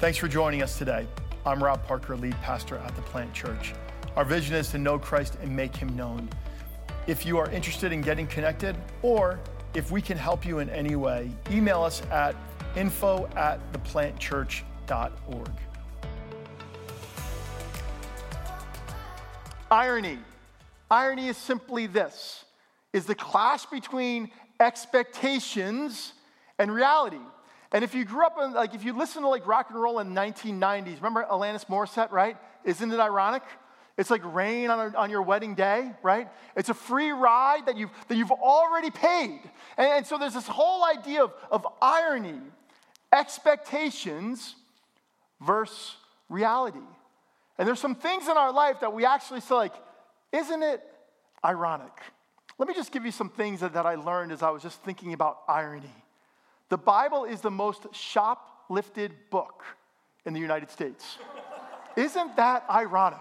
Thanks for joining us today. I'm Rob Parker, lead pastor at the Plant Church. Our vision is to know Christ and make him known. If you are interested in getting connected, or if we can help you in any way, email us at info at theplantchurch.org. Irony. Irony is simply this is the clash between expectations and reality. And if you grew up in, like, if you listen to like rock and roll in the 1990s, remember Alanis Morissette, right? Isn't it ironic? It's like rain on, a, on your wedding day, right? It's a free ride that you've, that you've already paid. And, and so there's this whole idea of, of irony, expectations versus reality. And there's some things in our life that we actually say, like, isn't it ironic? Let me just give you some things that, that I learned as I was just thinking about irony. The Bible is the most shoplifted book in the United States. Isn't that ironic?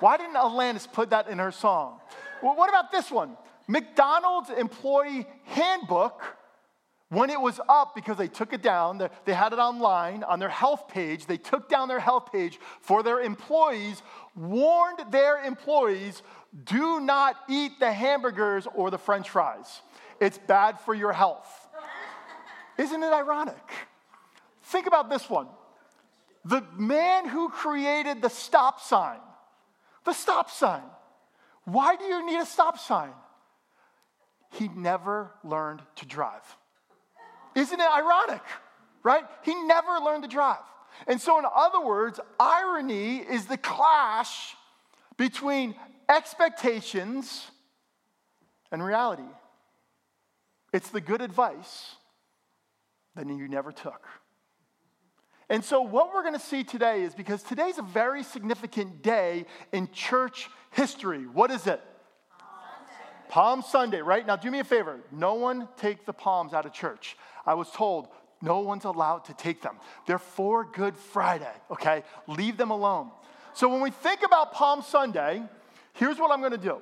Why didn't Alanis put that in her song? Well, what about this one? McDonald's employee handbook, when it was up because they took it down, they had it online on their health page, they took down their health page for their employees, warned their employees do not eat the hamburgers or the french fries. It's bad for your health. Isn't it ironic? Think about this one. The man who created the stop sign, the stop sign. Why do you need a stop sign? He never learned to drive. Isn't it ironic? Right? He never learned to drive. And so, in other words, irony is the clash between expectations and reality. It's the good advice that you never took. And so, what we're going to see today is because today's a very significant day in church history. What is it? Palm Sunday, right? Now, do me a favor. No one take the palms out of church. I was told no one's allowed to take them. They're for Good Friday, okay? Leave them alone. So, when we think about Palm Sunday, here's what I'm going to do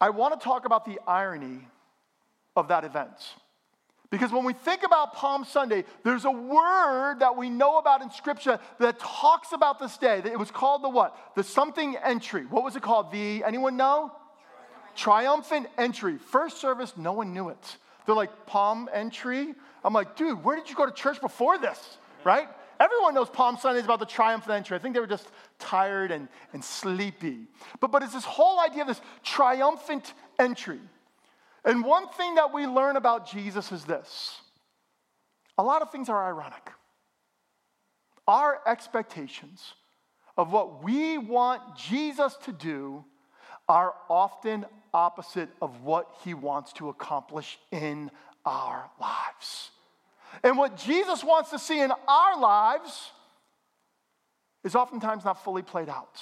I want to talk about the irony of that event. Because when we think about Palm Sunday, there's a word that we know about in Scripture that talks about this day. It was called the what? The something entry. What was it called? The, anyone know? Triumphant entry. First service, no one knew it. They're like, Palm entry? I'm like, dude, where did you go to church before this? Right? Everyone knows Palm Sunday is about the triumphant entry. I think they were just tired and, and sleepy. But, but it's this whole idea of this triumphant entry. And one thing that we learn about Jesus is this a lot of things are ironic. Our expectations of what we want Jesus to do are often opposite of what he wants to accomplish in our lives. And what Jesus wants to see in our lives is oftentimes not fully played out.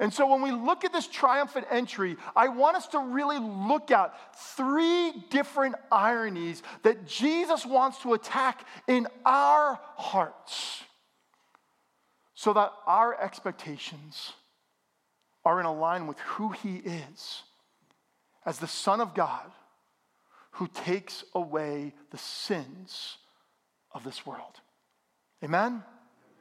And so when we look at this triumphant entry, I want us to really look at three different ironies that Jesus wants to attack in our hearts so that our expectations are in line with who he is as the Son of God who takes away the sins of this world. Amen?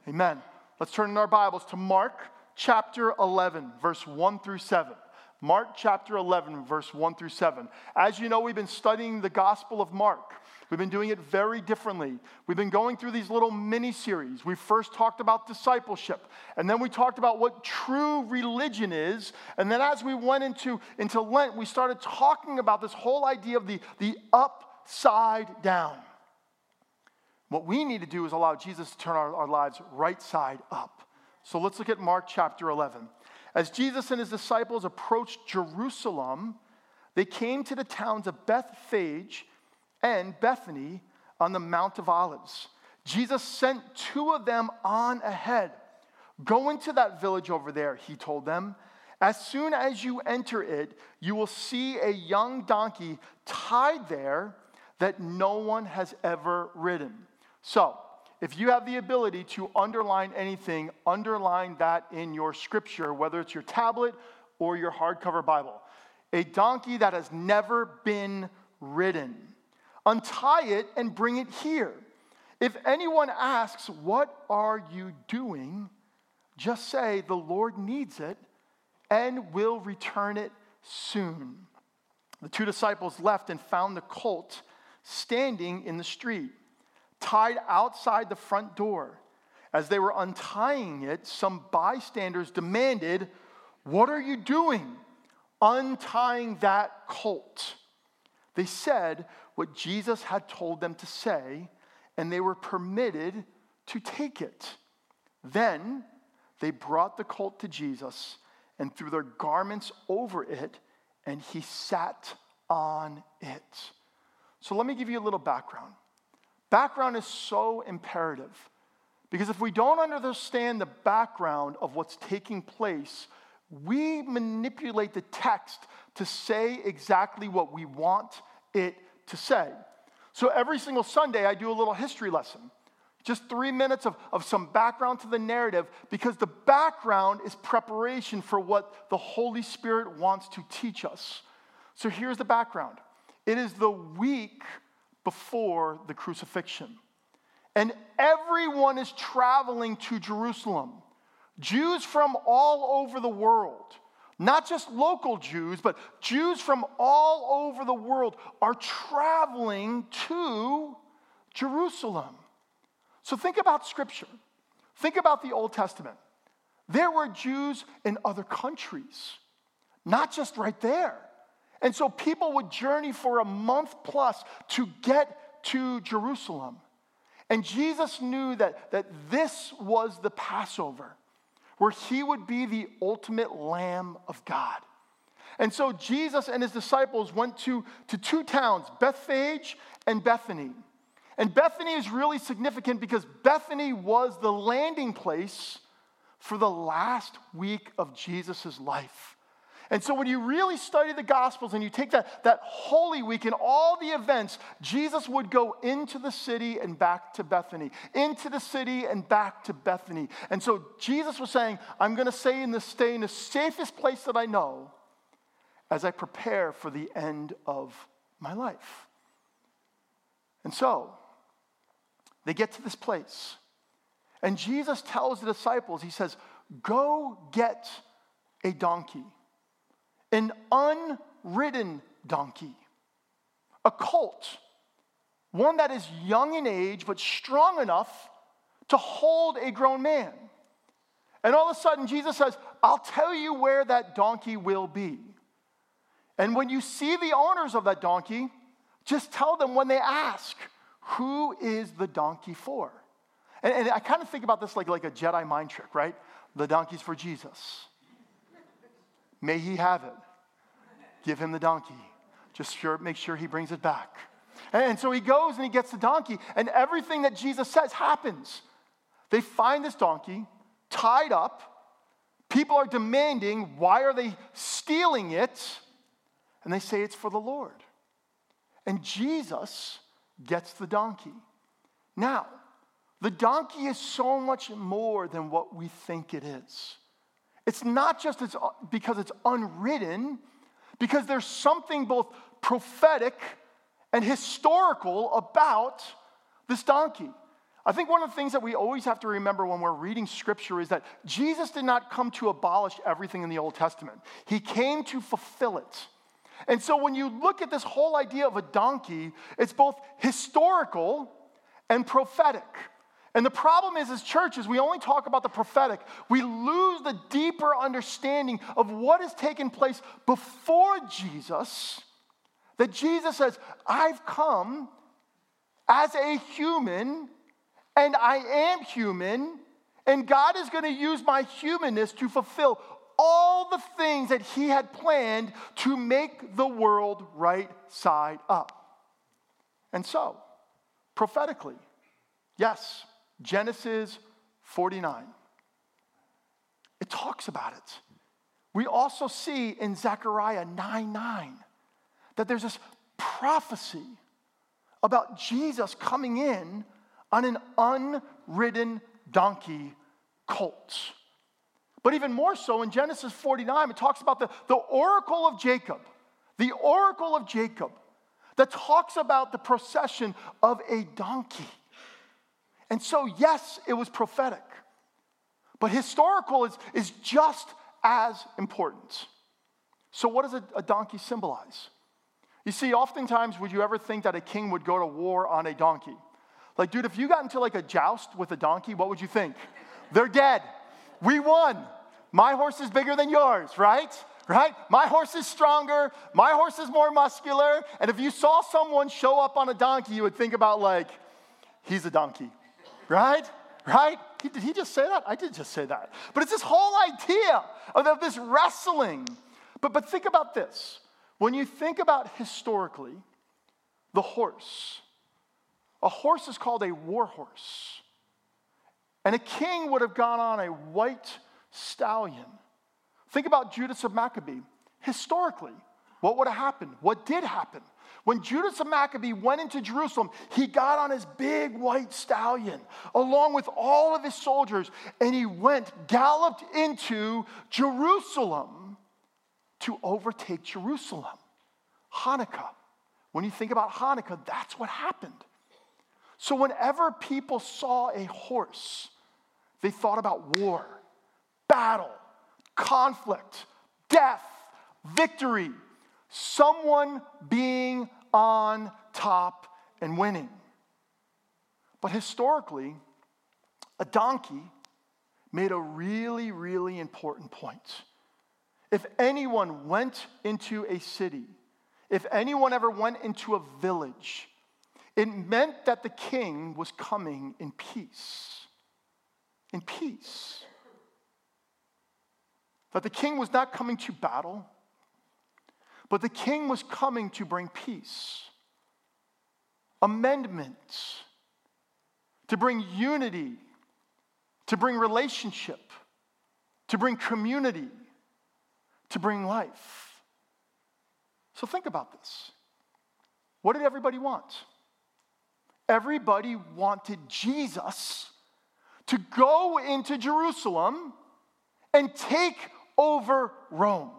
Amen. Let's turn in our Bibles to Mark chapter 11, verse 1 through 7. Mark chapter 11, verse 1 through 7. As you know, we've been studying the Gospel of Mark. We've been doing it very differently. We've been going through these little mini series. We first talked about discipleship, and then we talked about what true religion is. And then as we went into, into Lent, we started talking about this whole idea of the, the upside down. What we need to do is allow Jesus to turn our, our lives right side up. So let's look at Mark chapter 11. As Jesus and his disciples approached Jerusalem, they came to the towns of Bethphage and Bethany on the Mount of Olives. Jesus sent two of them on ahead. Go into that village over there, he told them. As soon as you enter it, you will see a young donkey tied there that no one has ever ridden. So, if you have the ability to underline anything, underline that in your scripture, whether it's your tablet or your hardcover Bible. A donkey that has never been ridden. Untie it and bring it here. If anyone asks, What are you doing? just say, The Lord needs it and will return it soon. The two disciples left and found the colt standing in the street, tied outside the front door. As they were untying it, some bystanders demanded, What are you doing? Untying that colt. They said what Jesus had told them to say, and they were permitted to take it. Then they brought the colt to Jesus and threw their garments over it, and he sat on it. So let me give you a little background. Background is so imperative because if we don't understand the background of what's taking place, we manipulate the text to say exactly what we want it to say. So every single Sunday, I do a little history lesson. Just three minutes of, of some background to the narrative because the background is preparation for what the Holy Spirit wants to teach us. So here's the background it is the week before the crucifixion, and everyone is traveling to Jerusalem. Jews from all over the world, not just local Jews, but Jews from all over the world are traveling to Jerusalem. So think about Scripture. Think about the Old Testament. There were Jews in other countries, not just right there. And so people would journey for a month plus to get to Jerusalem. And Jesus knew that, that this was the Passover, where he would be the ultimate Lamb of God. And so Jesus and his disciples went to, to two towns, Bethphage and Bethany. And Bethany is really significant because Bethany was the landing place for the last week of Jesus' life. And so when you really study the Gospels and you take that, that Holy Week and all the events, Jesus would go into the city and back to Bethany, into the city and back to Bethany. And so Jesus was saying, I'm going to stay in stay in the safest place that I know as I prepare for the end of my life. And so, they get to this place. And Jesus tells the disciples, He says, Go get a donkey, an unridden donkey, a colt, one that is young in age but strong enough to hold a grown man. And all of a sudden, Jesus says, I'll tell you where that donkey will be. And when you see the owners of that donkey, just tell them when they ask, who is the donkey for? And, and I kind of think about this like, like a Jedi mind trick, right? The donkey's for Jesus. May he have it. Give him the donkey. Just sure, make sure he brings it back. And, so he goes and he gets the donkey, and everything that Jesus says happens. They find this donkey tied up. People are demanding, why are they stealing it? And they say it's for the Lord. And Jesus gets the donkey. Now, the donkey is so much more than what we think it is. It's not just it's, because it's unwritten, because there's something both prophetic and historical about this donkey. I think one of the things that we always have to remember when we're reading scripture is that Jesus did not come to abolish everything in the Old Testament, He came to fulfill it. And so when you look at this whole idea of a donkey, it's both historical and prophetic. And the problem is, as churches, we only talk about the prophetic. We lose the deeper understanding of what has taken place before Jesus. That Jesus says, I've come as a human, and I am human, and God is going to use my humanness to fulfill all the things that he had planned to make the world right side up. And so, prophetically, yes, Genesis 49. It talks about it. We also see in Zechariah 9 9 that there's this prophecy about Jesus coming in on an unridden donkey colt. But even more so in Genesis 49, it talks about the, the oracle of Jacob, the oracle of Jacob that talks about the procession of a donkey. And so, yes, it was prophetic, but historical is, is just as important. So, what does a, a donkey symbolize? You see, oftentimes, would you ever think that a king would go to war on a donkey? Like, dude, if you got into like a joust with a donkey, what would you think? They're dead. We won. My horse is bigger than yours, right? Right? My horse is stronger. My horse is more muscular. And if you saw someone show up on a donkey, you would think about, like, he's a donkey, right? Right? Did he just say that? I did just say that. But it's this whole idea of this wrestling. But, but think about this. When you think about historically, the horse, a horse is called a war horse. And a king would have gone on a white stallion. Think about Judas of Maccabee. Historically, what would have happened? What did happen? When Judas of Maccabee went into Jerusalem, he got on his big white stallion along with all of his soldiers and he went, galloped into Jerusalem to overtake Jerusalem. Hanukkah. When you think about Hanukkah, that's what happened. So, whenever people saw a horse, they thought about war, battle, conflict, death, victory, someone being on top and winning. But historically, a donkey made a really, really important point. If anyone went into a city, if anyone ever went into a village, it meant that the king was coming in peace. In peace. That the king was not coming to battle, but the king was coming to bring peace, amendments, to bring unity, to bring relationship, to bring community, to bring life. So think about this. What did everybody want? Everybody wanted Jesus to go into Jerusalem and take over Rome.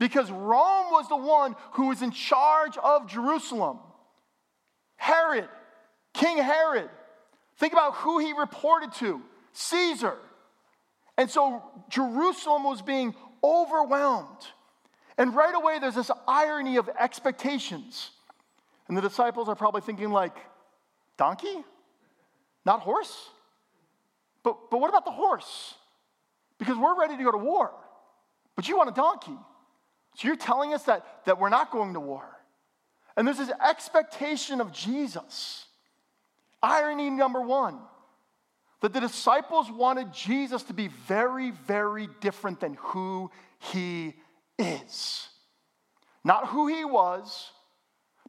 Because Rome was the one who was in charge of Jerusalem. Herod, King Herod. Think about who he reported to Caesar. And so Jerusalem was being overwhelmed. And right away, there's this irony of expectations. And the disciples are probably thinking, like, donkey? Not horse? But, but what about the horse? Because we're ready to go to war, but you want a donkey. So you're telling us that, that we're not going to war. And there's this expectation of Jesus. Irony number one that the disciples wanted Jesus to be very, very different than who he is. Not who he was,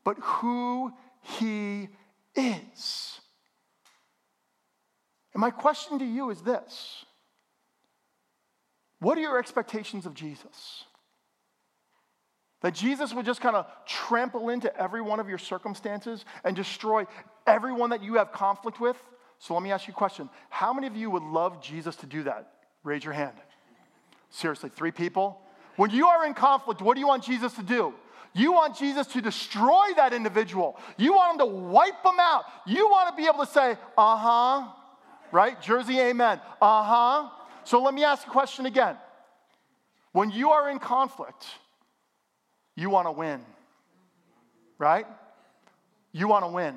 but who he is. And my question to you is this What are your expectations of Jesus? That Jesus would just kind of trample into every one of your circumstances and destroy everyone that you have conflict with? So let me ask you a question. How many of you would love Jesus to do that? Raise your hand. Seriously, three people? When you are in conflict, what do you want Jesus to do? You want Jesus to destroy that individual. You want him to wipe them out. You want to be able to say, uh huh, right? Jersey, amen. Uh huh. So let me ask a question again. When you are in conflict, you want to win, right? You want to win.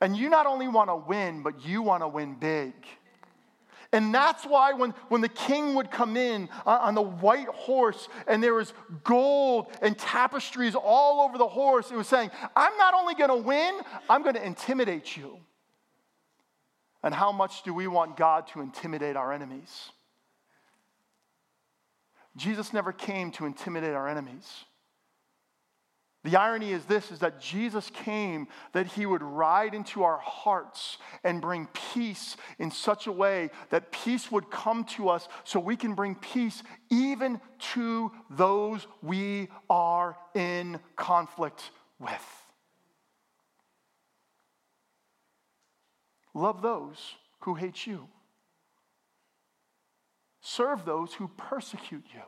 And you not only want to win, but you want to win big. And that's why when, when the king would come in uh, on the white horse and there was gold and tapestries all over the horse, it was saying, I'm not only going to win, I'm going to intimidate you. And how much do we want God to intimidate our enemies? Jesus never came to intimidate our enemies. The irony is this is that Jesus came that he would ride into our hearts and bring peace in such a way that peace would come to us so we can bring peace even to those we are in conflict with. Love those who hate you. Serve those who persecute you.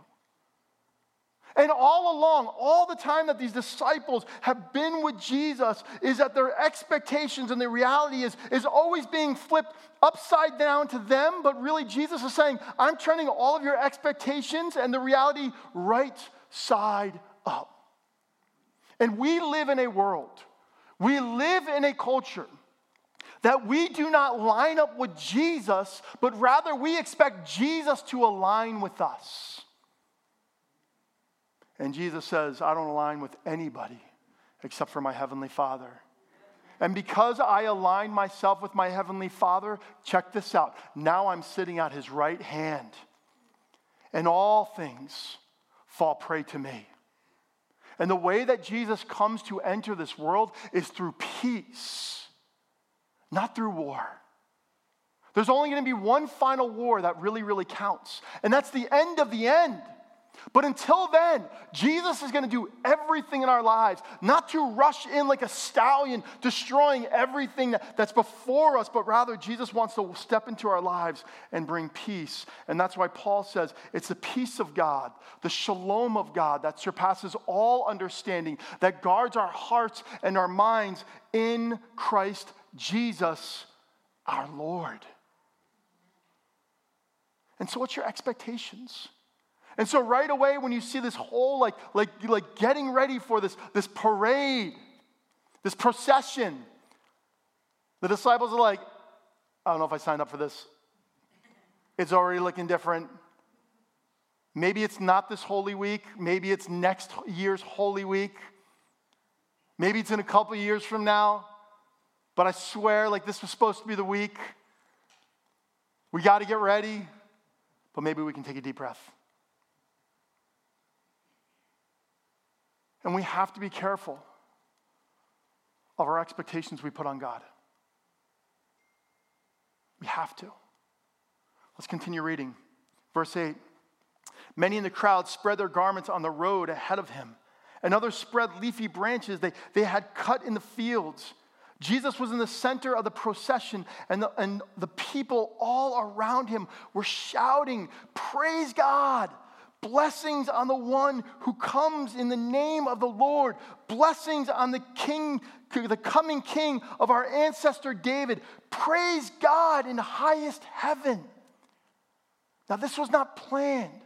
And all along, all the time that these disciples have been with Jesus, is that their expectations and the reality is, is always being flipped upside down to them. But really, Jesus is saying, I'm turning all of your expectations and the reality right side up. And we live in a world, we live in a culture that we do not line up with Jesus, but rather we expect Jesus to align with us. And Jesus says, I don't align with anybody except for my Heavenly Father. And because I align myself with my Heavenly Father, check this out. Now I'm sitting at His right hand, and all things fall prey to me. And the way that Jesus comes to enter this world is through peace, not through war. There's only going to be one final war that really, really counts, and that's the end of the end. But until then, Jesus is going to do everything in our lives, not to rush in like a stallion, destroying everything that's before us, but rather Jesus wants to step into our lives and bring peace. And that's why Paul says it's the peace of God, the shalom of God that surpasses all understanding, that guards our hearts and our minds in Christ Jesus our Lord. And so, what's your expectations? And so right away, when you see this whole like, like, like getting ready for this, this parade, this procession, the disciples are like, I don't know if I signed up for this. It's already looking different. Maybe it's not this Holy Week. Maybe it's next year's Holy Week. Maybe it's in a couple years from now. But I swear, like this was supposed to be the week. We got to get ready. But maybe we can take a deep breath. And we have to be careful of our expectations we put on God. We have to. Let's continue reading. Verse 8 Many in the crowd spread their garments on the road ahead of him, and others spread leafy branches they, they had cut in the fields. Jesus was in the center of the procession, and the, and the people all around him were shouting, Praise God! Blessings on the one who comes in the name of the Lord. Blessings on the king, the coming king of our ancestor David. Praise God in highest heaven. Now, this was not planned.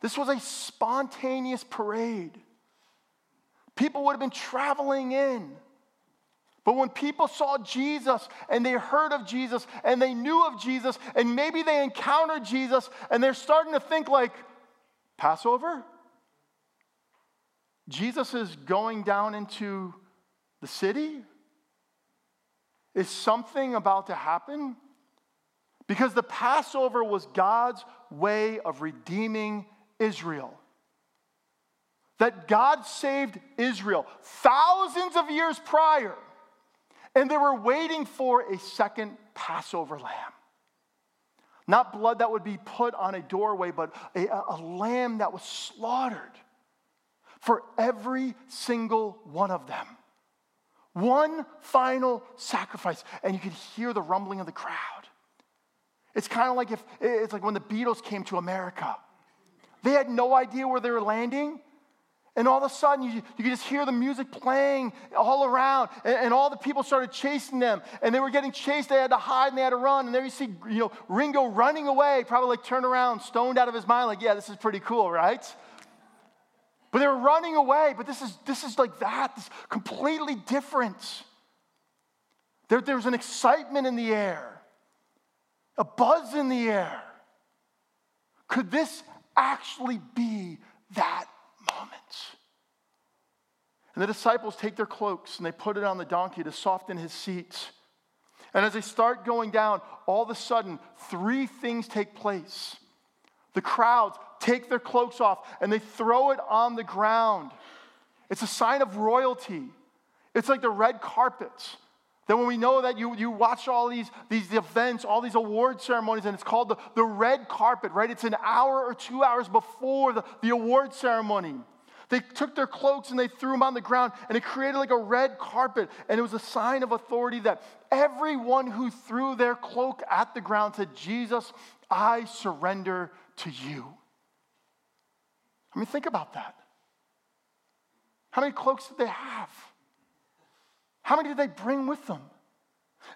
This was a spontaneous parade. People would have been traveling in. But when people saw Jesus and they heard of Jesus and they knew of Jesus and maybe they encountered Jesus and they're starting to think like, Passover? Jesus is going down into the city? Is something about to happen? Because the Passover was God's way of redeeming Israel. That God saved Israel thousands of years prior and they were waiting for a second Passover lamb. Not blood that would be put on a doorway, but a, a lamb that was slaughtered for every single one of them. One final sacrifice, and you could hear the rumbling of the crowd. It's kind of like if it's like when the Beatles came to America. They had no idea where they were landing. And all of a sudden, you, you could just hear the music playing all around, and, and, all the people started chasing them. And they were getting chased. They had to hide and they had to run. And there you see, you know, Ringo running away, probably like turned around, stoned out of his mind, like, yeah, this is pretty cool, right? But they were running away. But this is this is like that. This completely different. There, there's an excitement in the air, a buzz in the air. Could this actually be that. And the disciples take their cloaks and they put it on the donkey to soften his seat. And as they start going down, all of a sudden, three things take place. The crowds take their cloaks off and they throw it on the ground. It's a sign of royalty. It's like the red carpets. That when we know that you, you watch all these, these events, all these award ceremonies, and it's called the, the red carpet, right? It's an hour or two hours before the, the award ceremony. They took their cloaks and they threw them on the ground, and it created like a red carpet. And it was a sign of authority that everyone who threw their cloak at the ground said, Jesus, I surrender to you. I mean, think about that. How many cloaks did they have? How many did they bring with them?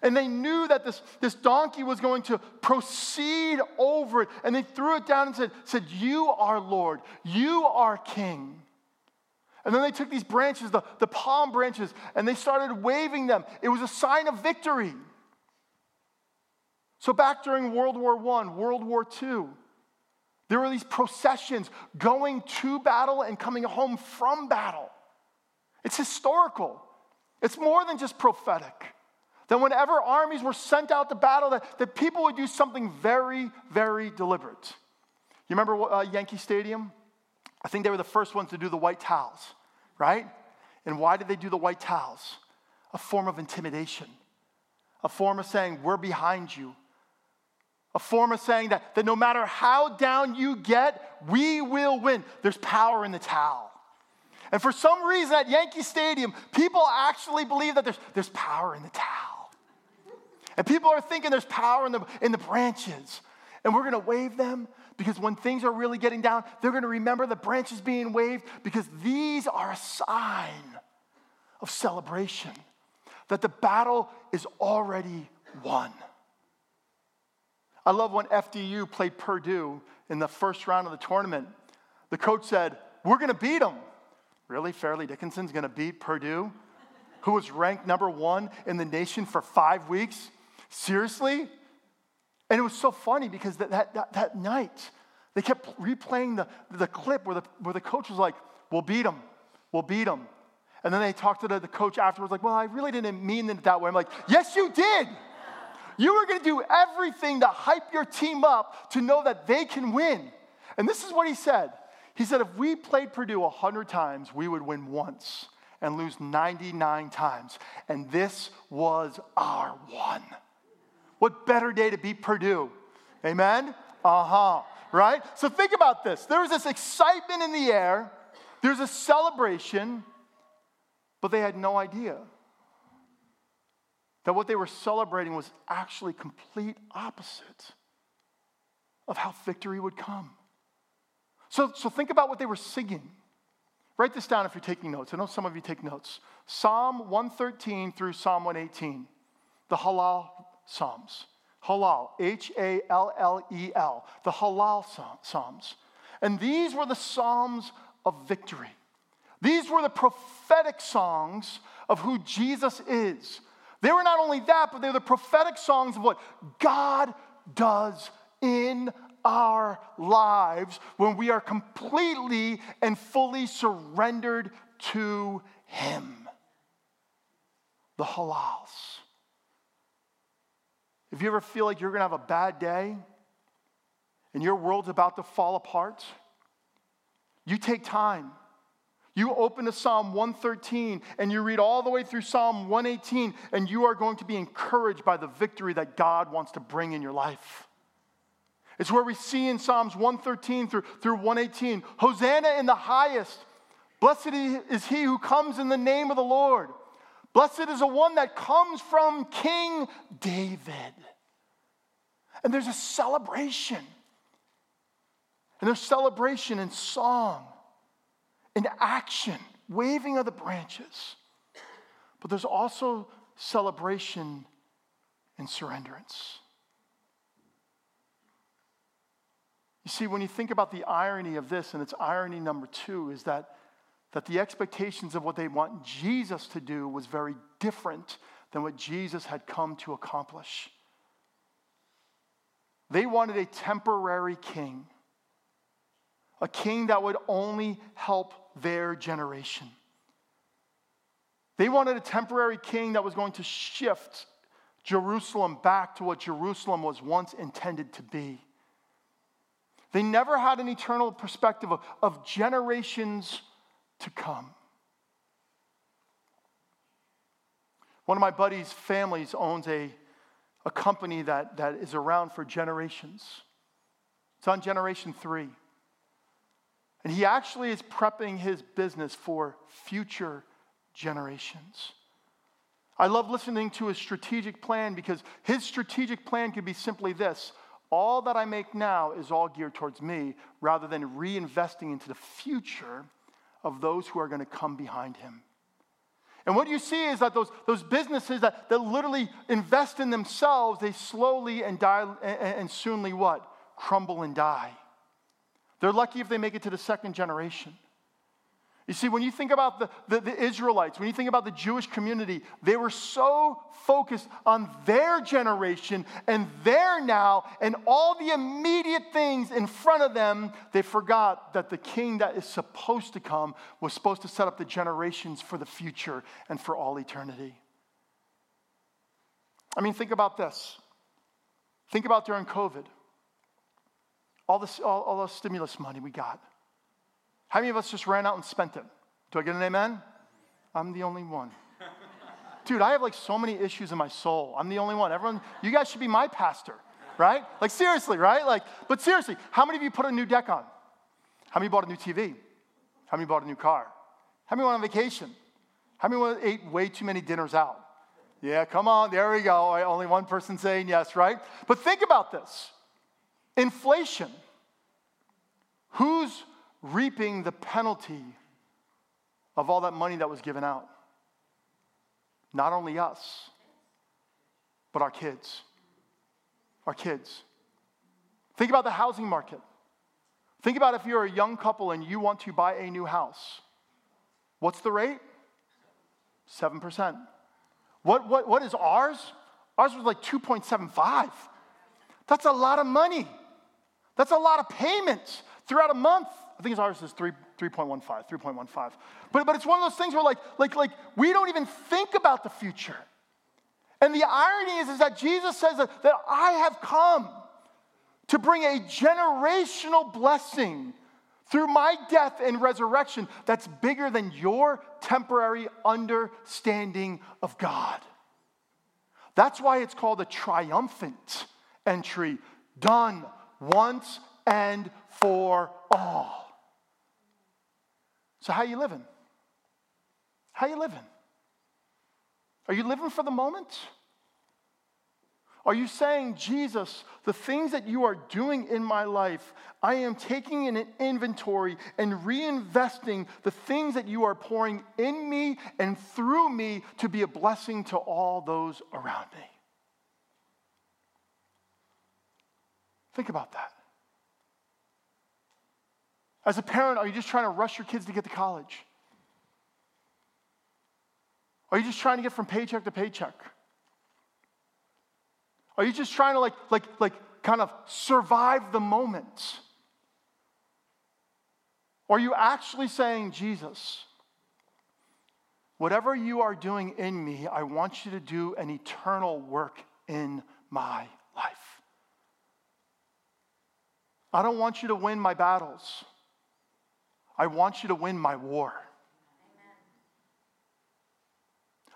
And they knew that this, this donkey was going to proceed over it. And they threw it down and said, said, You are Lord, you are King. And then they took these branches, the, the palm branches, and they started waving them. It was a sign of victory. So, back during World War I, World War II, there were these processions going to battle and coming home from battle. It's historical, it's more than just prophetic. That whenever armies were sent out to battle, that, that people would do something very, very deliberate. You remember uh, Yankee Stadium? I think they were the first ones to do the white towels, right? And why did they do the white towels? A form of intimidation, a form of saying, We're behind you, a form of saying that, that no matter how down you get, we will win. There's power in the towel. And for some reason at Yankee Stadium, people actually believe that there's, there's power in the towel. And people are thinking there's power in the, in the branches. And we're gonna wave them because when things are really getting down, they're gonna remember the branches being waved because these are a sign of celebration that the battle is already won. I love when FDU played Purdue in the first round of the tournament. The coach said, We're gonna beat them. Really? Fairleigh Dickinson's gonna beat Purdue, who was ranked number one in the nation for five weeks? Seriously? And it was so funny because that, that, that, that night, they kept replaying the, the clip where the, where the coach was like, We'll beat them. We'll beat them. And then they talked to the, the coach afterwards, like, Well, I really didn't mean it that way. I'm like, Yes, you did. You were going to do everything to hype your team up to know that they can win. And this is what he said he said, if we played Purdue 100 times, we would win once and lose 99 times. And this was our one. What better day to beat Purdue? Amen? Uh huh. Right? So think about this. There was this excitement in the air, there's a celebration, but they had no idea that what they were celebrating was actually complete opposite of how victory would come. So, so think about what they were singing. Write this down if you're taking notes. I know some of you take notes. Psalm 113 through Psalm 118, the Hallel Psalms. Hallel, H A L L E L, the Hallel Psalms. And these were the Psalms of victory. These were the prophetic songs of who Jesus is. They were not only that, but they were the prophetic songs of what God does in our lives when we are completely and fully surrendered to Him. The Hallels. If you ever feel like you're going to have a bad day and your world's about to fall apart, you take time. You open to Psalm 113 and you read all the way through Psalm 118, and you are going to be encouraged by the victory that God wants to bring in your life. It's where we see in Psalms 113 through, through 118 Hosanna in the highest. Blessed is he who comes in the name of the Lord. Blessed is the one that comes from King David. And there's a celebration. And there's celebration in song, in action, waving of the branches. But there's also celebration in surrenderance. You see, when you think about the irony of this, and it's irony number two, is that, that the expectations of what they want Jesus to do was very different than what Jesus had come to accomplish. They wanted a temporary king, a king that would only help their generation. They wanted a temporary king that was going to shift Jerusalem back to what Jerusalem was once intended to be. They never had an eternal perspective of, of generations to come. One of my buddy's families owns a, a company that, that is around for generations. It's on generation three. And he actually is prepping his business for future generations. I love listening to his strategic plan because his strategic plan could be simply this all that I make now is all geared towards me rather than reinvesting into the future of those who are going to come behind him. And what you see is that those, those businesses that, that literally invest in themselves, they slowly and die and, and soonly what? Crumble and die. They're lucky if they make it to the second generation. You see, when you think about the, the, the, Israelites, when you think about the Jewish community, they were so focused on their generation and their now and all the immediate things in front of them, they forgot that the king that is supposed to come was supposed to set up the generations for the future and for all eternity. I mean, think about this. Think about during COVID, all, this, all, all the stimulus money we got. How many of us just ran out and spent it? Do I get an amen? I'm the only one. Dude, I have like so many issues in my soul. I'm the only one. Everyone, you guys should be my pastor, right? Like seriously, right? Like, but seriously, how many of you put a new deck on? How many bought a new TV? How many bought a new car? How many went on vacation? How many ate way too many dinners out? Yeah, come on, there we go. Only one person saying yes, right? But think about this inflation. Who's reaping the penalty of all that money that was given out. Not only us, but our kids. Our kids. Think about the housing market. Think about if you're a young couple and you want to buy a new house. What's the rate? 7%. What, what, what is ours? Ours was like 2.75. That's a lot of money. That's a lot of payments throughout a month. I think it's ours is 3, 3.15, 3.15. But, but it's one of those things where like, like, like we don't even think about the future. And the irony is, is that Jesus says that, that I have come to bring a generational blessing through my death and resurrection that's bigger than your temporary understanding of God. That's why it's called a triumphant entry, done once and for all. So, how you living? How you living? Are you living for the moment? Are you saying, Jesus, the things that you are doing in my life, I am taking in an inventory and reinvesting the things that you are pouring in me and through me to be a blessing to all those around me? Think about that. As a parent, are you just trying to rush your kids to get to college? Are you just trying to get from paycheck to paycheck? Are you just trying to like like like kind of survive the moment? Or are you actually saying, Jesus, whatever you are doing in me, I want you to do an eternal work in my life. I don't want you to win my battles. I want you to win my war.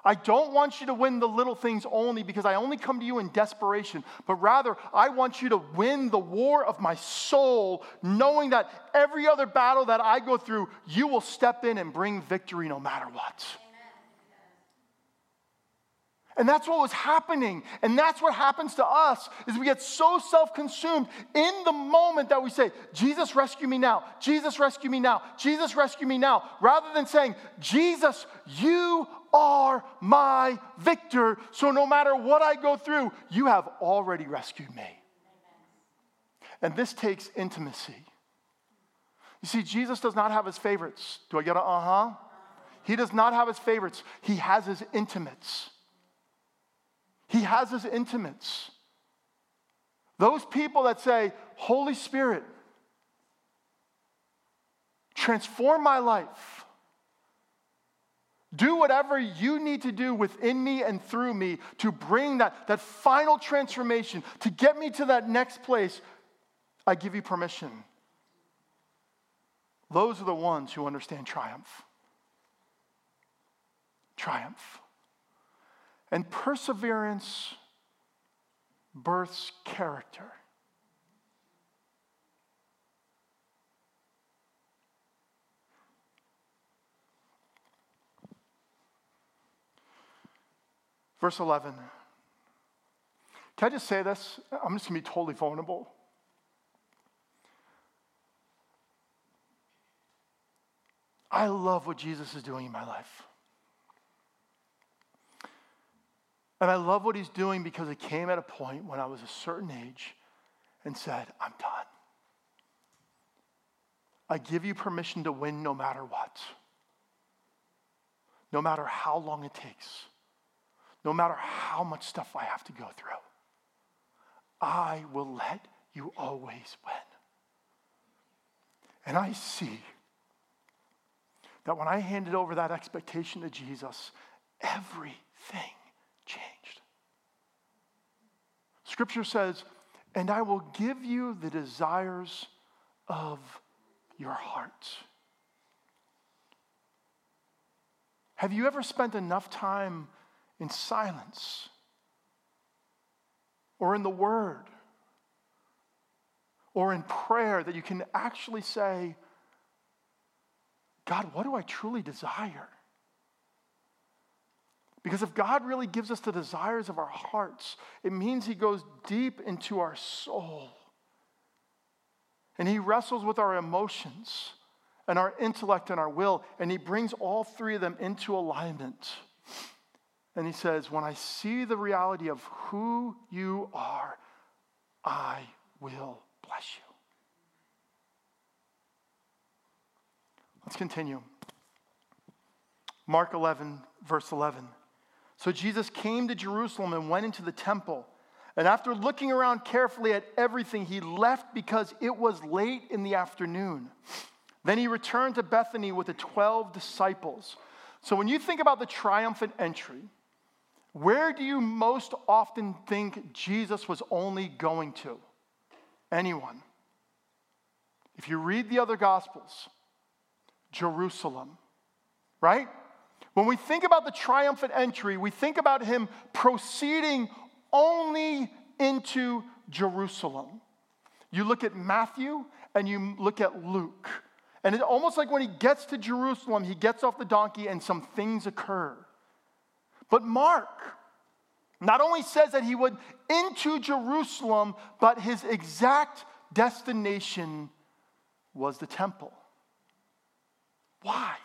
I don't want you to win the little things only because I only come to you in desperation, but rather I want you to win the war of my soul, knowing that every other battle that I go through, you will step in and bring victory no matter what. And that's what was happening. And that's what happens to us is we get so self-consumed in the moment that we say, Jesus rescue me now. Jesus rescue me now. Jesus rescue me now. Rather than saying, Jesus, you are my victor. So no matter what I go through, you have already rescued me. And this takes intimacy. You see, Jesus does not have his favorites. Do I get a uh huh? He does not have his favorites, he has his intimates. He has his intimates. Those people that say, Holy Spirit, transform my life. Do whatever you need to do within me and through me to bring that, that final transformation, to get me to that next place. I give you permission. Those are the ones who understand triumph. Triumph. And perseverance births character. Verse 11 Can I just say this? I'm just going to be totally vulnerable. I love what Jesus is doing in my life. And I love what he's doing because it came at a point when I was a certain age and said, I'm done. I give you permission to win no matter what, no matter how long it takes, no matter how much stuff I have to go through. I will let you always win. And I see that when I handed over that expectation to Jesus, everything changed. Scripture says, and I will give you the desires of your heart. Have you ever spent enough time in silence or in the Word or in prayer that you can actually say, God, what do I truly desire? Because if God really gives us the desires of our hearts, it means He goes deep into our soul. And He wrestles with our emotions and our intellect and our will, and He brings all three of them into alignment. And He says, When I see the reality of who you are, I will bless you. Let's continue. Mark 11, verse 11. So Jesus came to Jerusalem and went into the temple. And after looking around carefully at everything, he left because it was late in the afternoon. Then he returned to Bethany with the 12 disciples. So when you think about the triumphant entry, where do you most often think Jesus was only going to? Anyone. If you read the other gospels, Jerusalem, right? When we think about the triumphant entry, we think about him proceeding only into Jerusalem. You look at Matthew and you look at Luke. And it's almost like when he gets to Jerusalem, he gets off the donkey and some things occur. But Mark not only says that he went into Jerusalem, but his exact destination was the temple. Why?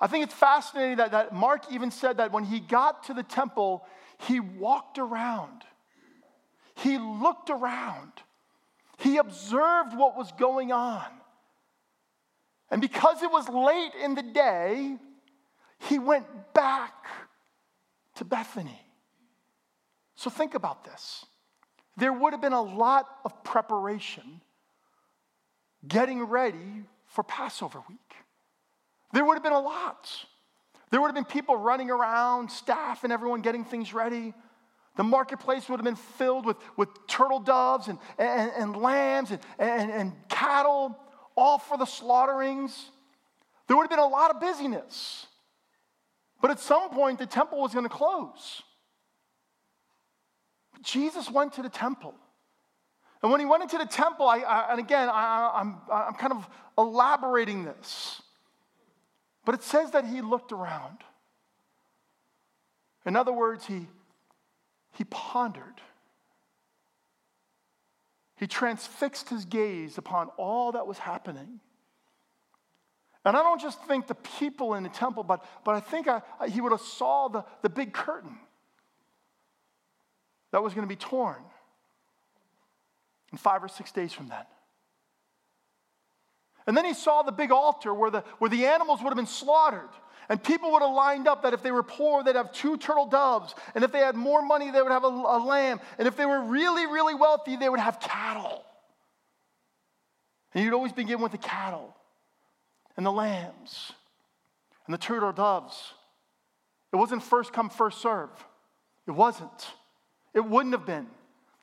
I think it's fascinating that, that Mark even said that when he got to the temple, he walked around, he looked around, he observed what was going on. And because it was late in the day, he went back to Bethany. So think about this. There would have been a lot of preparation getting ready for Passover week. There would have been a lot. There would have been people running around, staff and everyone getting things ready. The marketplace would have been filled with, with turtle doves and, and, and lambs and, and, and cattle, all for the slaughterings. There would have been a lot of busyness. But at some point, the temple was going to close. But Jesus went to the temple. And when he went into the temple, I, I and again, I, I'm, I'm kind of elaborating this. But it says that he looked around. In other words, he, he pondered. He transfixed his gaze upon all that was happening. And I don't just think the people in the temple, but, but I think I, I, he would have saw the, the big curtain that was going to be torn in five or six days from then. And then he saw the big altar where the, where the animals would have been slaughtered. And people would have lined up that if they were poor, they'd have two turtle doves. And if they had more money, they would have a, a lamb. And if they were really, really wealthy, they would have cattle. And you'd always begin with the cattle and the lambs and the turtle doves. It wasn't first come, first serve. It wasn't. It wouldn't have been.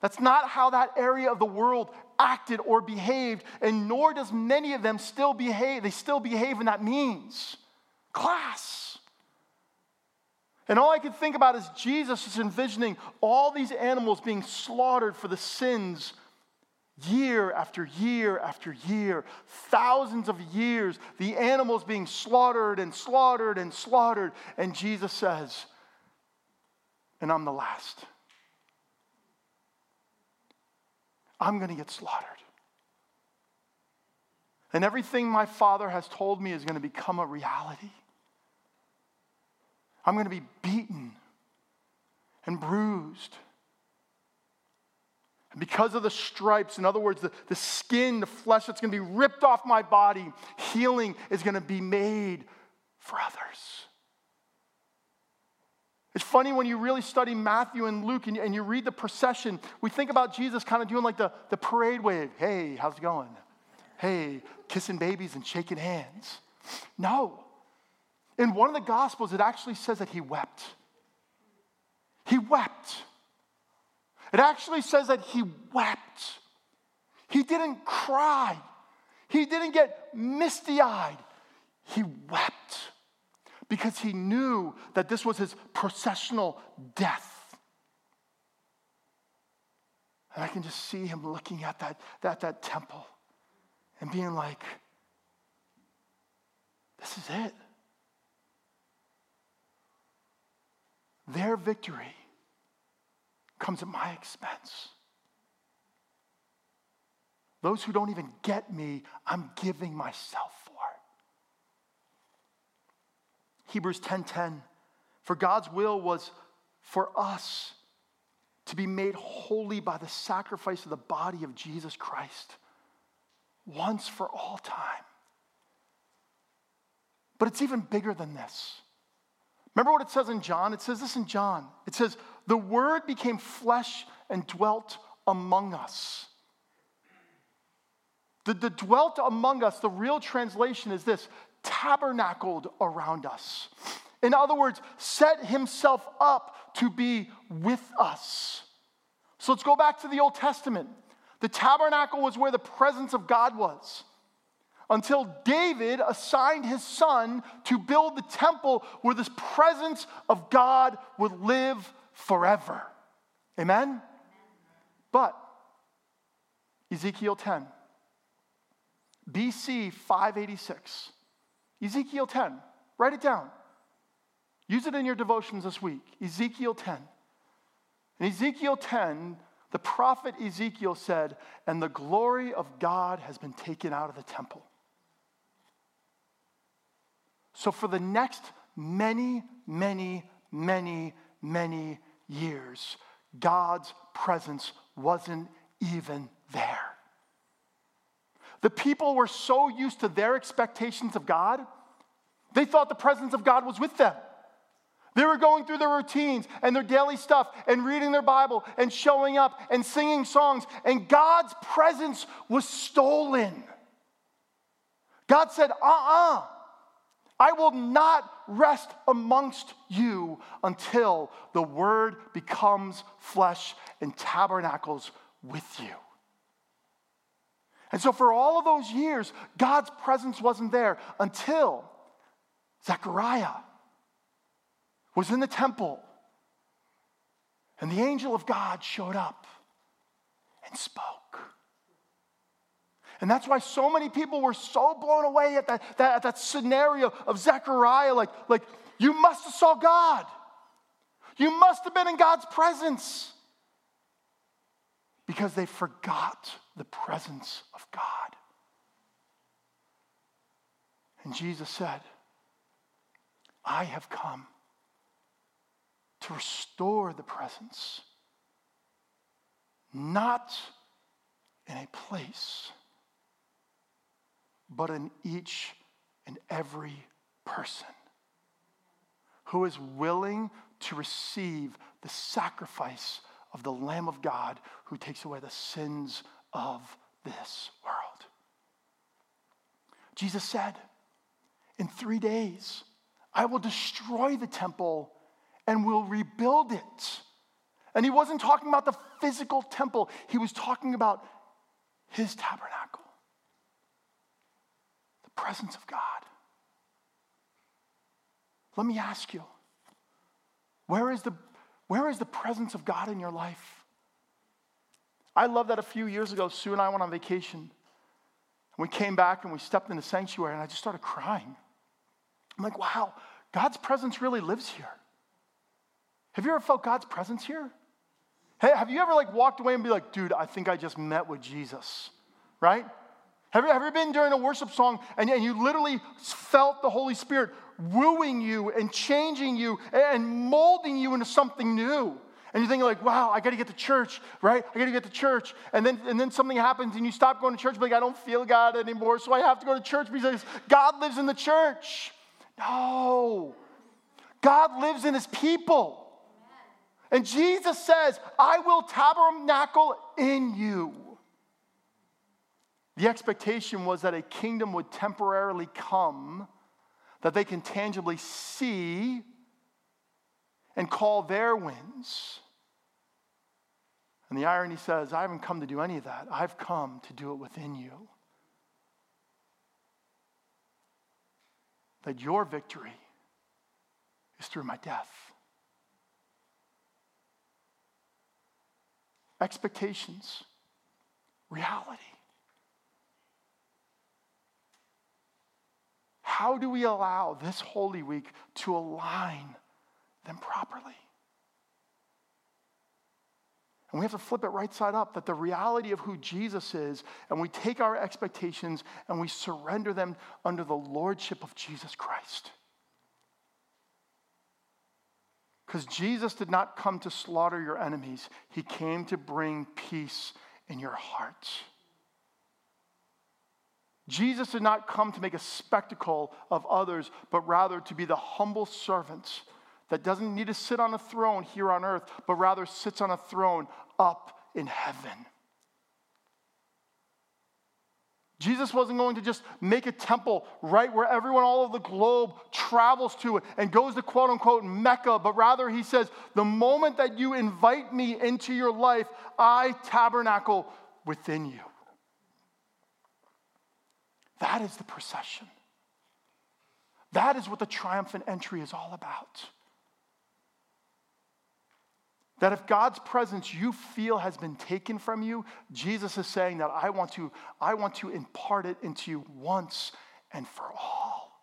That's not how that area of the world acted or behaved, and nor does many of them still behave. They still behave in that means class. And all I could think about is Jesus is envisioning all these animals being slaughtered for the sins year after year after year, thousands of years, the animals being slaughtered and slaughtered and slaughtered. And Jesus says, and I'm the last. I'm going to get slaughtered. And everything my father has told me is going to become a reality. I'm going to be beaten and bruised. And because of the stripes, in other words, the, the skin, the flesh that's going to be ripped off my body, healing is going to be made for others. It's funny when you really study Matthew and Luke and, and you read the procession, we think about Jesus kind of doing like the, the parade wave. Hey, how's it going? Hey, kissing babies and shaking hands. No. In one of the Gospels, it actually says that he wept. He wept. It actually says that he wept. He didn't cry. He didn't get misty eyed. He wept because he knew that this was his processional death. And I can just see him looking at that, that, that temple and being like, this is it. Their victory comes at my expense. Those who don't even get me, I'm giving myself for. Hebrews 10:10 For God's will was for us to be made holy by the sacrifice of the body of Jesus Christ once for all time. But it's even bigger than this. Remember what it says in John? It says this in John. It says, The Word became flesh and dwelt among us. The, the dwelt among us, the real translation is this tabernacled around us. In other words, set himself up to be with us. So let's go back to the Old Testament. The tabernacle was where the presence of God was until David assigned his son to build the temple where this presence of God would live forever. Amen? But Ezekiel 10, BC 586, Ezekiel 10, write it down. Use it in your devotions this week. Ezekiel 10. In Ezekiel 10, the prophet Ezekiel said, And the glory of God has been taken out of the temple. So, for the next many, many, many, many years, God's presence wasn't even there. The people were so used to their expectations of God, they thought the presence of God was with them. They were going through their routines and their daily stuff and reading their Bible and showing up and singing songs, and God's presence was stolen. God said, uh uh-uh. uh I will not rest amongst you until the word becomes flesh and tabernacles with you. And so, for all of those years, God's presence wasn't there until Zechariah was in the temple and the angel of God showed up and spoke. And that's why so many people were so blown away at that, that, at that scenario of Zechariah. Like, like, you must have saw God. You must have been in God's presence. Because they forgot the presence of God. And Jesus said, I have come to restore the presence, not in a place, but in each and every person who is willing to receive the sacrifice of the Lamb of God who takes away the sins of this world. Jesus said, In three days, I will destroy the temple and will rebuild it. And he wasn't talking about the physical temple, he was talking about his tabernacle, the presence of God. Let me ask you where is the, where is the presence of God in your life? I love that a few years ago, Sue and I went on vacation. We came back and we stepped in the sanctuary, and I just started crying. I'm like, wow, God's presence really lives here. Have you ever felt God's presence here? Hey, have you ever like walked away and be like, dude, I think I just met with Jesus, right? Have you, ever been during a worship song and, and you literally felt the Holy Spirit wooing you and changing you and molding you into something new? And you're thinking like, wow, I got to get to church, right? I got to get to church. And then, and then something happens and you stop going to church, like, I don't feel God anymore, so I have to go to church because God lives in the church. No. God lives in his people. And Jesus says, I will tabernacle in you. The expectation was that a kingdom would temporarily come that they can tangibly see and call their wins. And the irony says, I haven't come to do any of that. I've come to do it within you. That your victory is through my death. Expectations, reality. How do we allow this Holy Week to align them properly? And we have to flip it right side up that the reality of who Jesus is, and we take our expectations and we surrender them under the lordship of Jesus Christ. Because Jesus did not come to slaughter your enemies, He came to bring peace in your hearts. Jesus did not come to make a spectacle of others, but rather to be the humble servant that doesn't need to sit on a throne here on earth, but rather sits on a throne up in heaven. Jesus wasn't going to just make a temple right where everyone all over the globe travels to and goes to quote unquote Mecca, but rather he says, the moment that you invite me into your life, I tabernacle within you. That is the procession. That is what the triumphant entry is all about. That if God's presence you feel has been taken from you, Jesus is saying that I want to, I want to impart it into you once and for all.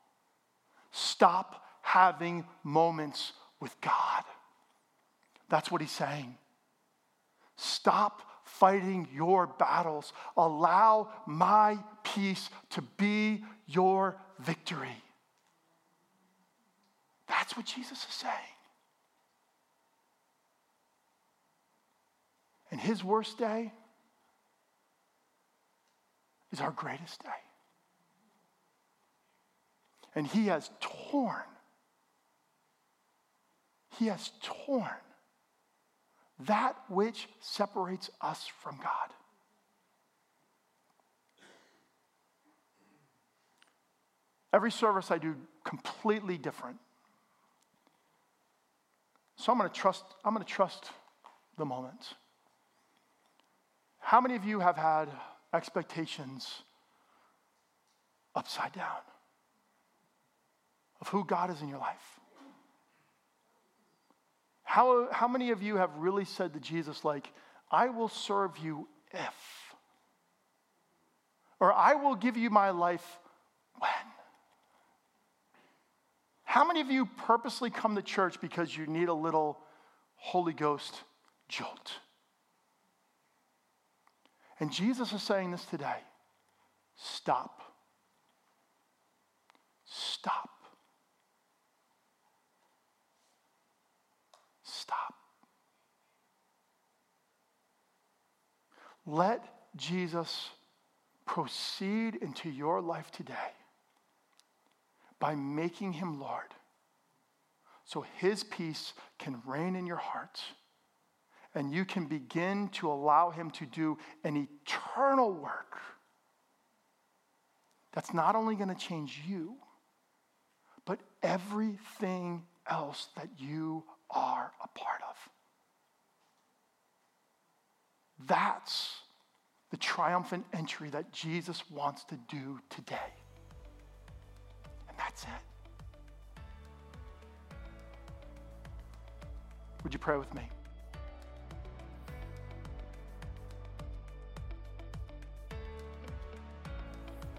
Stop having moments with God. That's what he's saying. Stop fighting your battles. Allow my peace to be your victory. That's what Jesus is saying. And his worst day is our greatest day. And he has torn, he has torn that which separates us from God. Every service I do completely different. So I'm going to trust I'm going to trust the moment. How many of you have had expectations upside down of who God is in your life? How, how many of you have really said to Jesus, like, I will serve you if, or I will give you my life when? How many of you purposely come to church because you need a little Holy Ghost jolt? And Jesus is saying this today stop. Stop. stop. Let Jesus proceed into your life today by making him Lord so his peace can reign in your hearts and you can begin to allow him to do an eternal work that's not only going to change you, but everything else that you are a part of. That's the triumphant entry that Jesus wants to do today. And that's it. Would you pray with me?